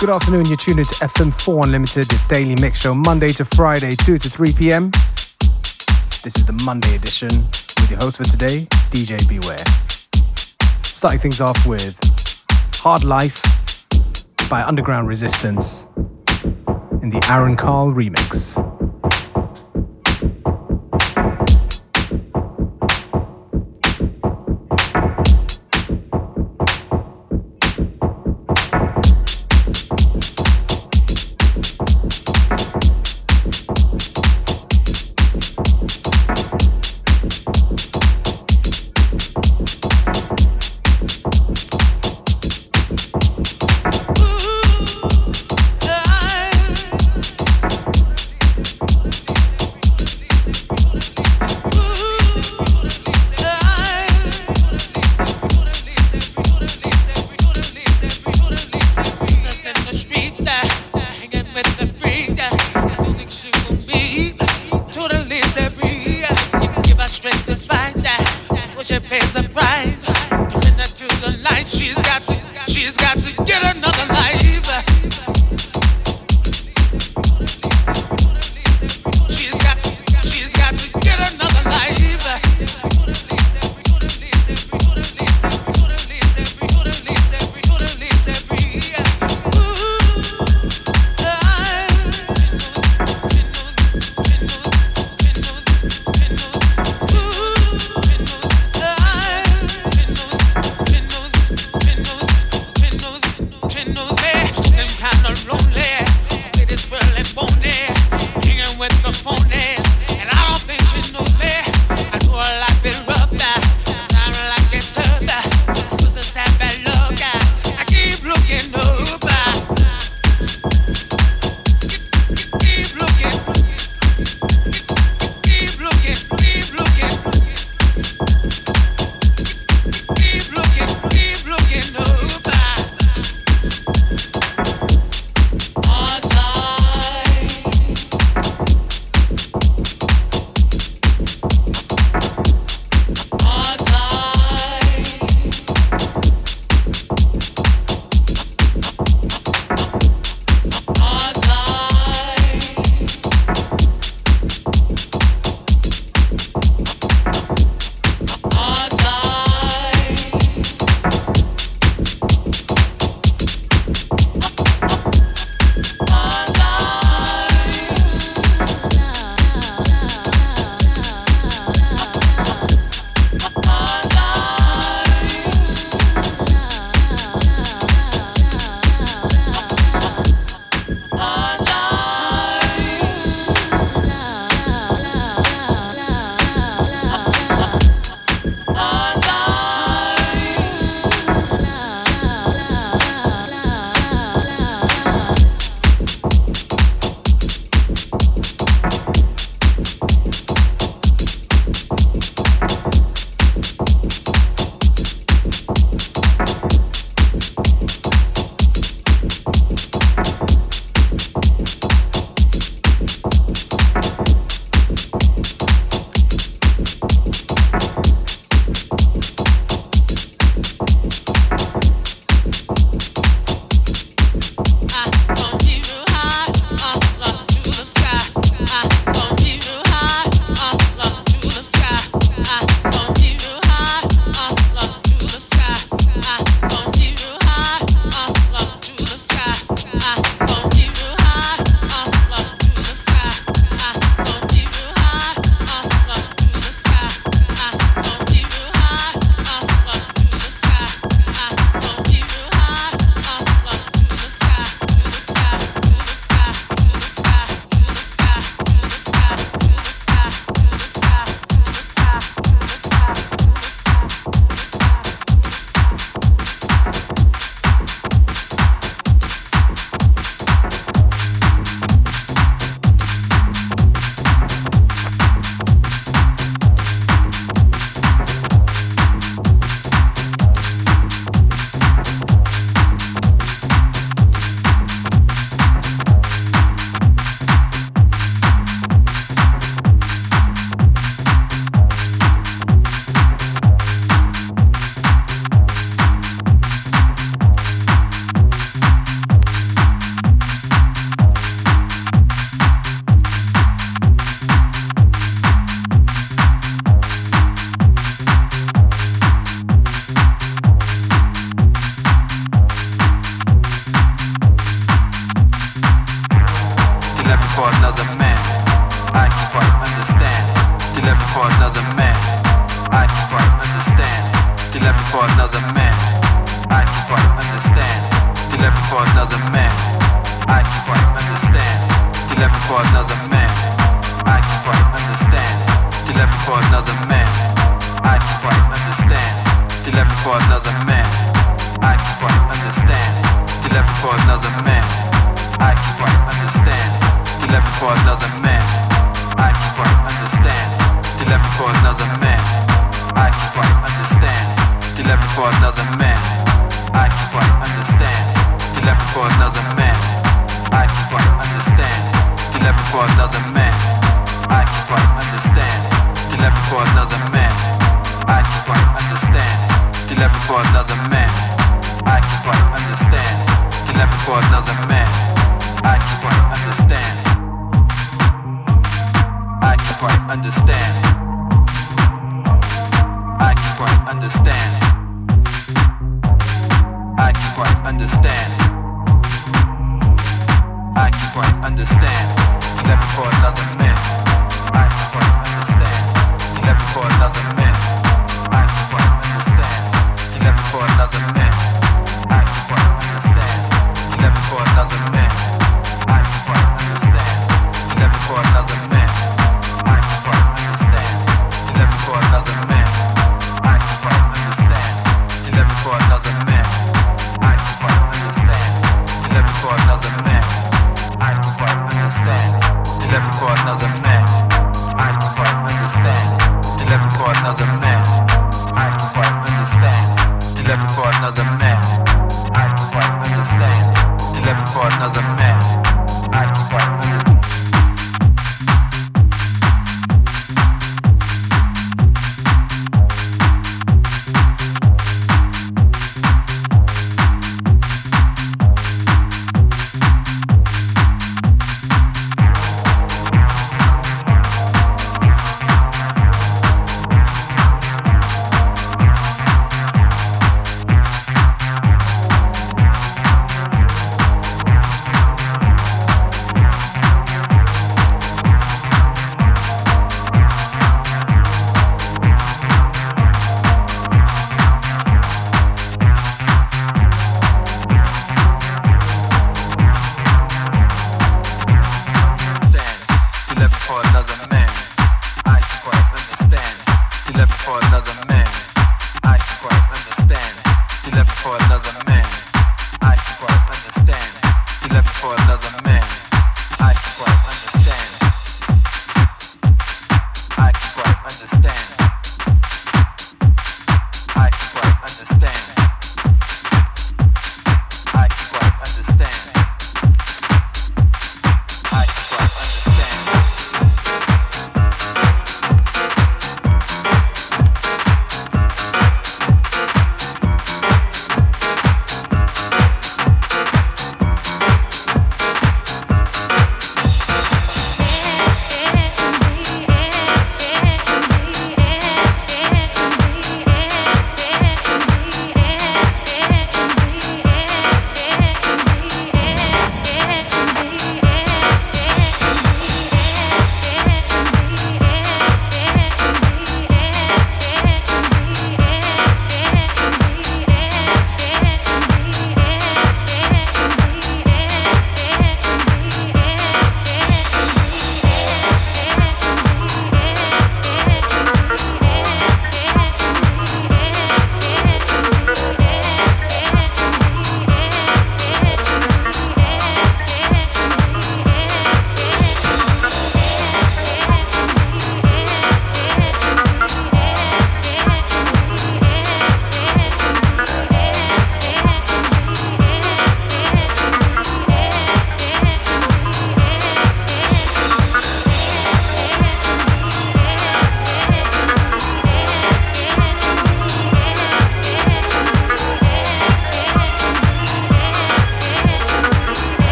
Good afternoon, you're tuned to FM4 Unlimited, the daily mix show, Monday to Friday, 2 to 3 p.m. This is the Monday edition with your host for today, DJ Beware. Starting things off with Hard Life by Underground Resistance in the Aaron Carl remix. like you won't understand. Left for another man. left for another.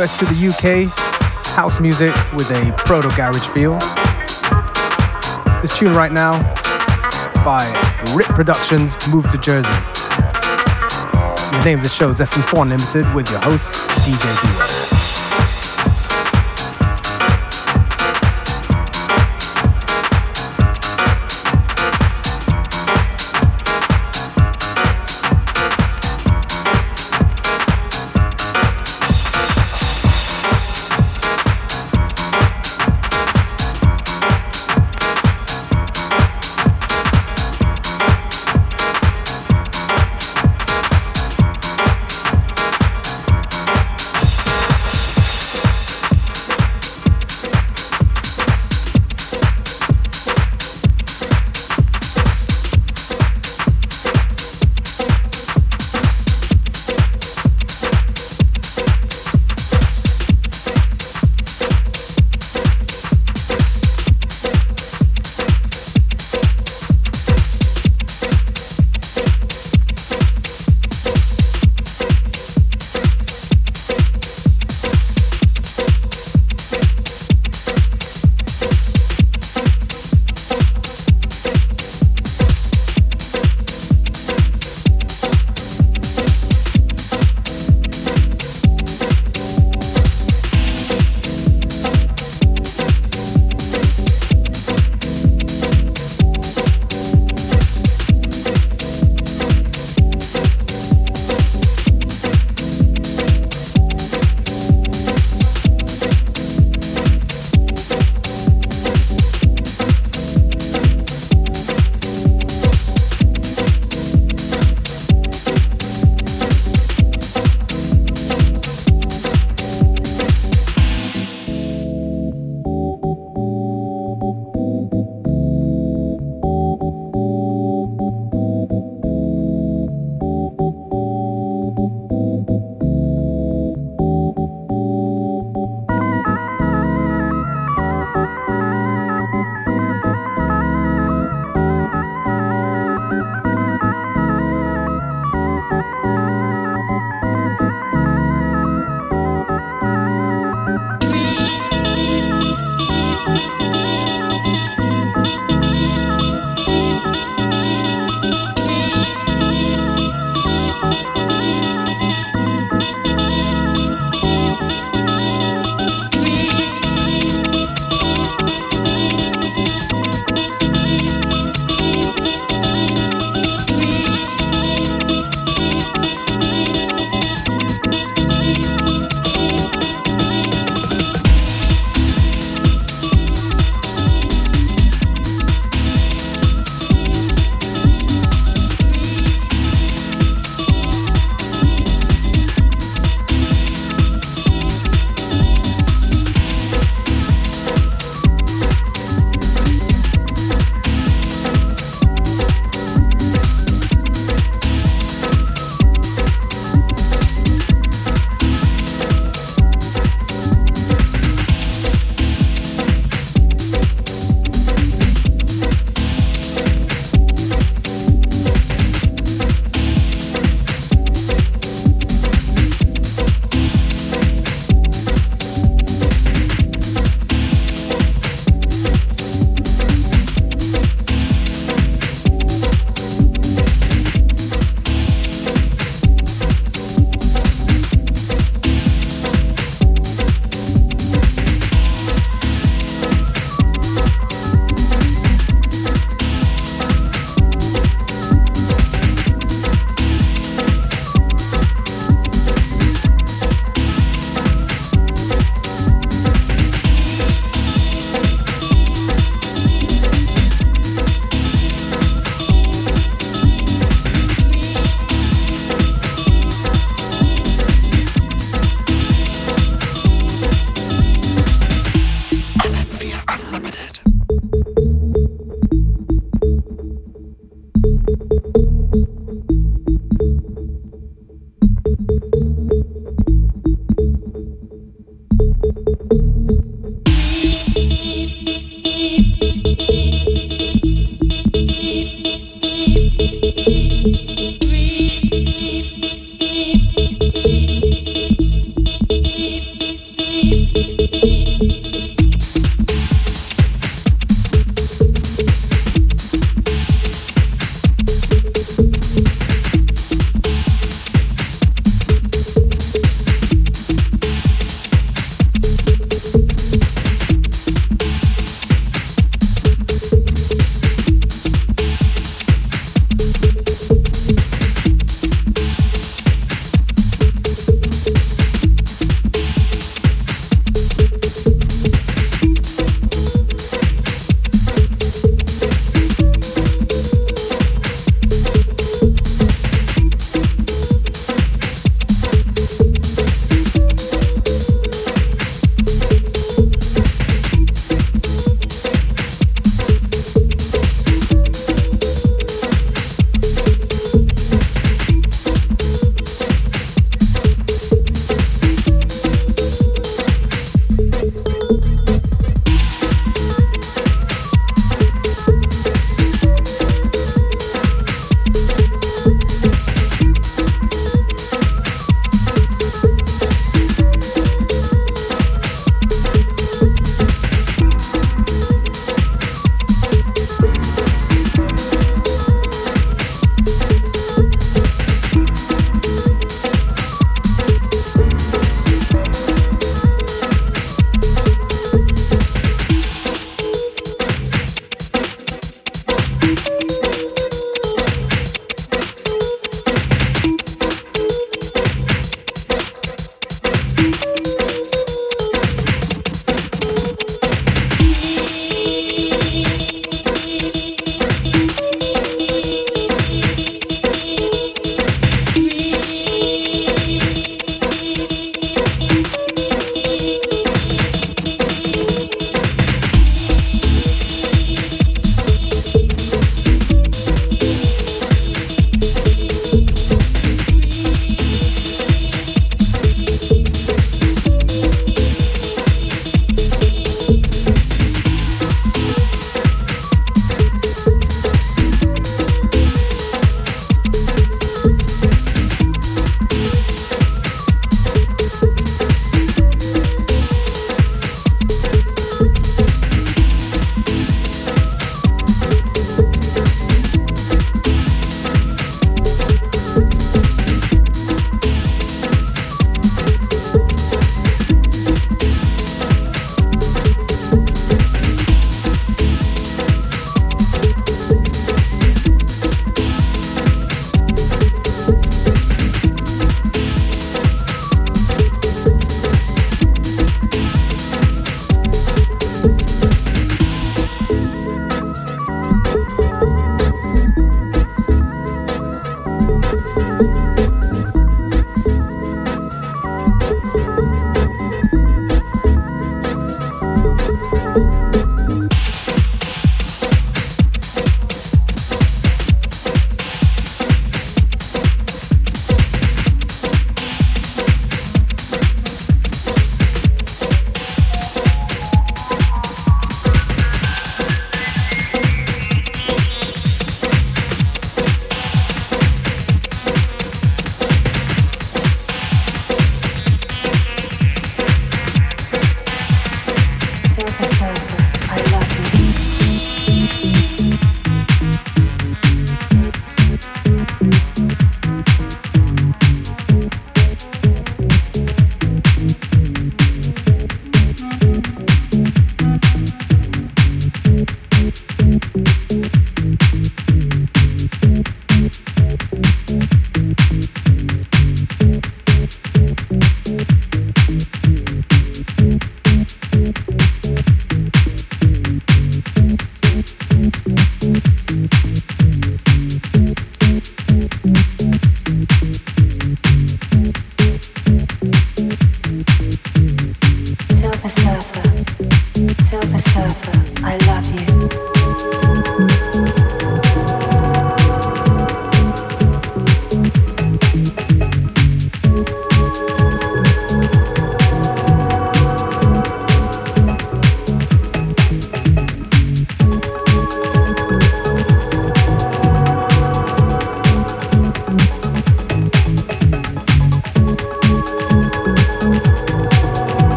US to the UK, house music with a proto garage feel. This tune right now by Rip Productions, Move to Jersey. The name of the show is FM4 Unlimited with your host, DJ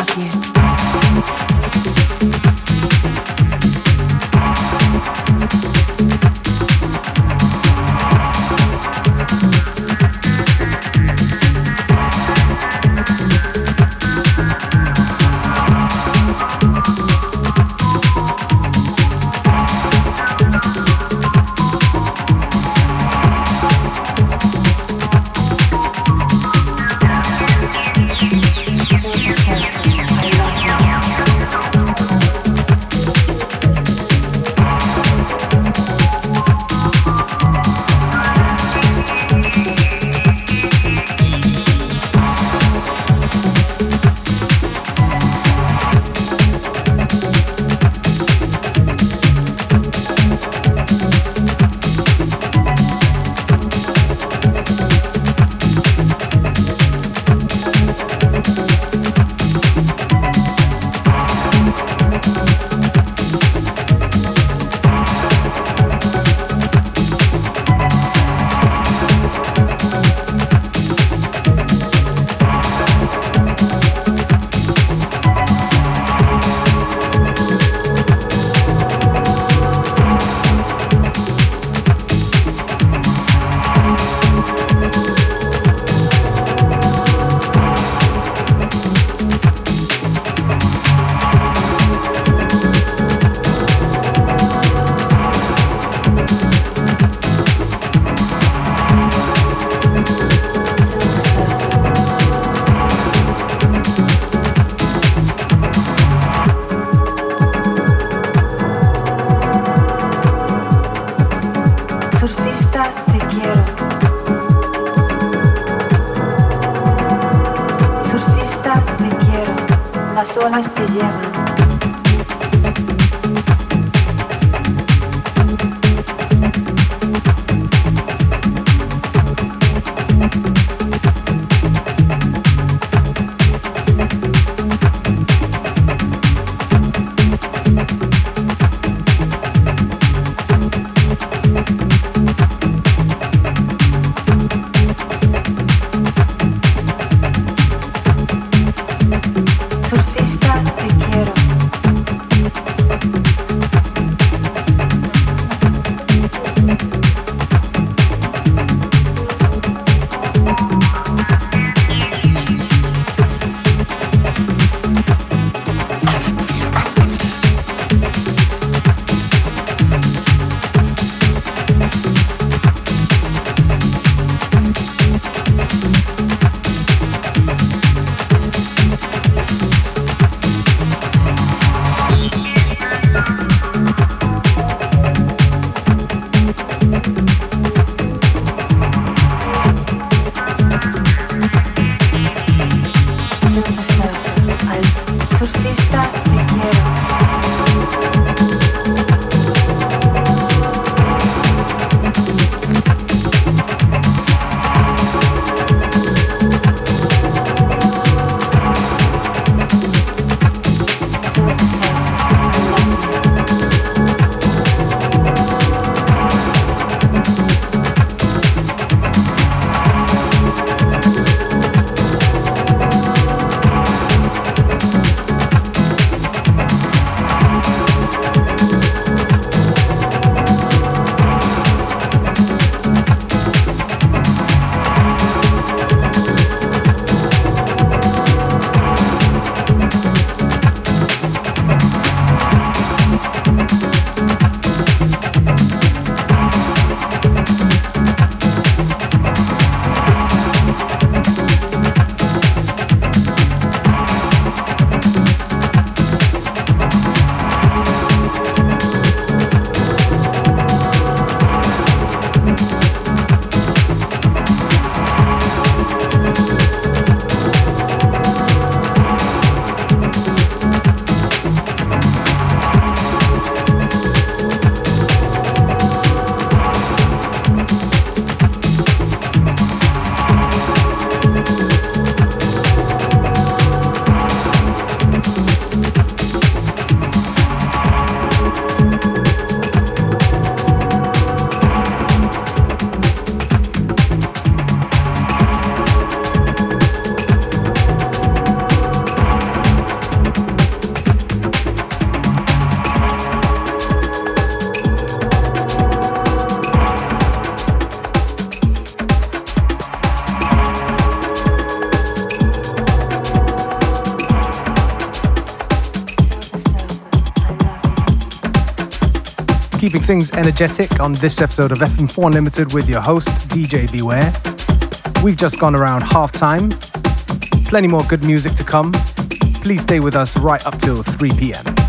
with you. olas te llevan. Keeping things energetic on this episode of FM4 Unlimited with your host, DJ Beware. We've just gone around half time. Plenty more good music to come. Please stay with us right up till 3 p.m.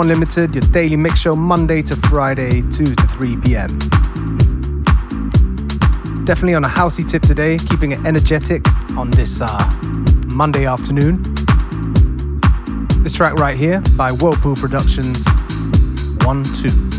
Unlimited, your daily mix show Monday to Friday, 2 to 3 p.m. Definitely on a housey tip today, keeping it energetic on this uh, Monday afternoon. This track right here by Whirlpool Productions 1 2.